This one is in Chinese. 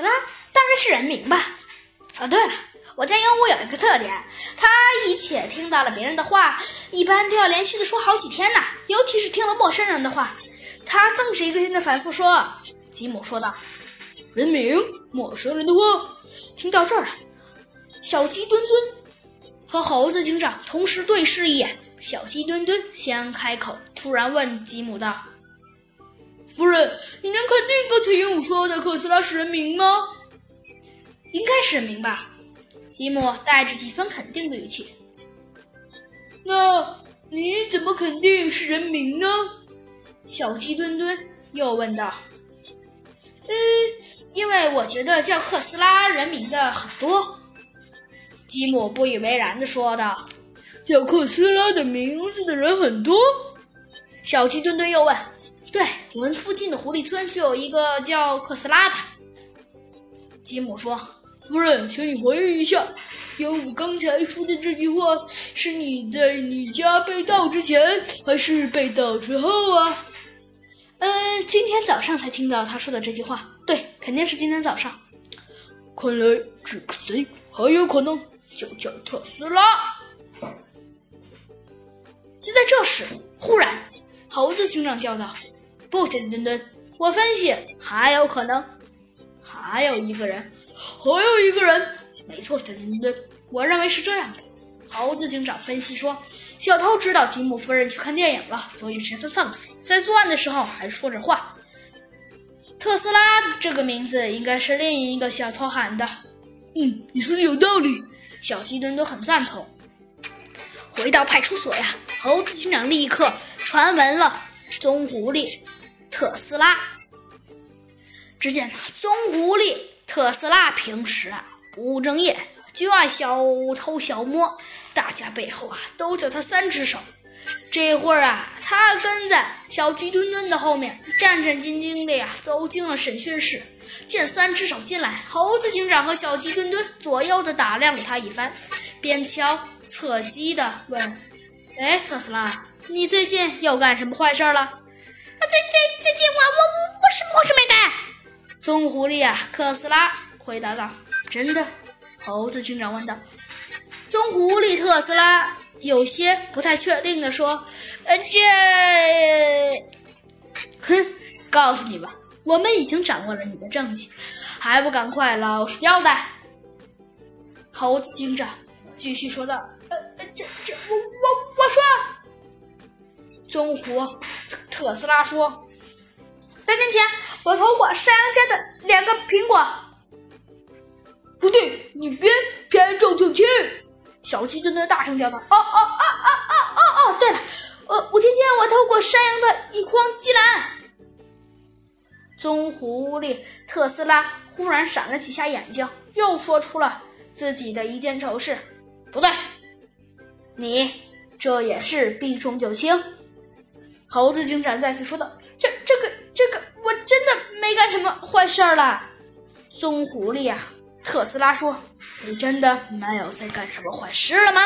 斯拉大概是人名吧？哦，对了，我家鹦鹉有一个特点，它一且听到了别人的话，一般都要连续的说好几天呢。尤其是听了陌生人的话，它更是一个劲的反复说。吉姆说道：“人名，陌生人的话。”听到这儿，小鸡墩墩和猴子警长同时对视一眼。小鸡墩墩先开口，突然问吉姆道：“夫人，你能肯定刚才鹦鹉说的特斯拉是人名吗？”“应该是人名吧。”吉姆带着几分肯定的语气。“那你怎么肯定是人名呢？”小鸡墩墩又问道。“嗯，因为我觉得叫特斯拉人名的很多。”吉姆不以为然的说道。“叫克斯拉的名字的人很多。”小鸡墩墩又问。对我们附近的狐狸村就有一个叫克斯拉的。吉姆说：“夫人，请你回忆一下，鹦鹉刚才说的这句话是你在你家被盗之前，还是被盗之后啊？”“嗯，今天早上才听到他说的这句话。对，肯定是今天早上。看来这个贼很有可能就叫特斯拉。”就在这时，忽然，猴子警长叫道。不，小鸡墩墩，我分析还有可能，还有一个人，还有一个人，没错，小鸡墩墩，我认为是这样的。猴子警长分析说，小偷知道吉姆夫人去看电影了，所以十分放肆，在作案的时候还说着话。特斯拉这个名字应该是另一个小偷喊的。嗯，你说的有道理，小鸡墩墩很赞同。回到派出所呀，猴子警长立刻传闻了棕狐狸。特斯拉，只见棕狐狸特斯拉平时啊不务正业，就爱小偷小摸，大家背后啊都叫他三只手。这会儿啊，他跟在小鸡墩墩的后面，战战兢兢的呀走进了审讯室。见三只手进来，猴子警长和小鸡墩墩左右的打量了他一番，边敲侧击的问：“哎，特斯拉，你最近又干什么坏事了？”最最最近我我我我什么坏事没干？棕狐狸啊，特斯拉回答道：“真的？”猴子警长问道。棕狐狸特斯拉有些不太确定的说：“呃，这……哼，告诉你吧，我们已经掌握了你的证据，还不赶快老实交代？”猴子警长继续说道：“呃呃，这这我我我说。”棕狐特斯拉说：“三年前，我偷过山羊家的两个苹果。”不对，你别偏重听听！小鸡墩墩大声叫道：“哦哦哦哦哦哦哦！对了，呃，五天前我偷过山羊的一筐鸡蛋。”棕狐狸特斯拉忽然闪了几下眼睛，又说出了自己的一件丑事。不对，你这也是避重就轻。猴子警长再次说道：“这、这个、这个，我真的没干什么坏事儿了。”棕狐狸呀，特斯拉说：“你真的没有在干什么坏事了吗？”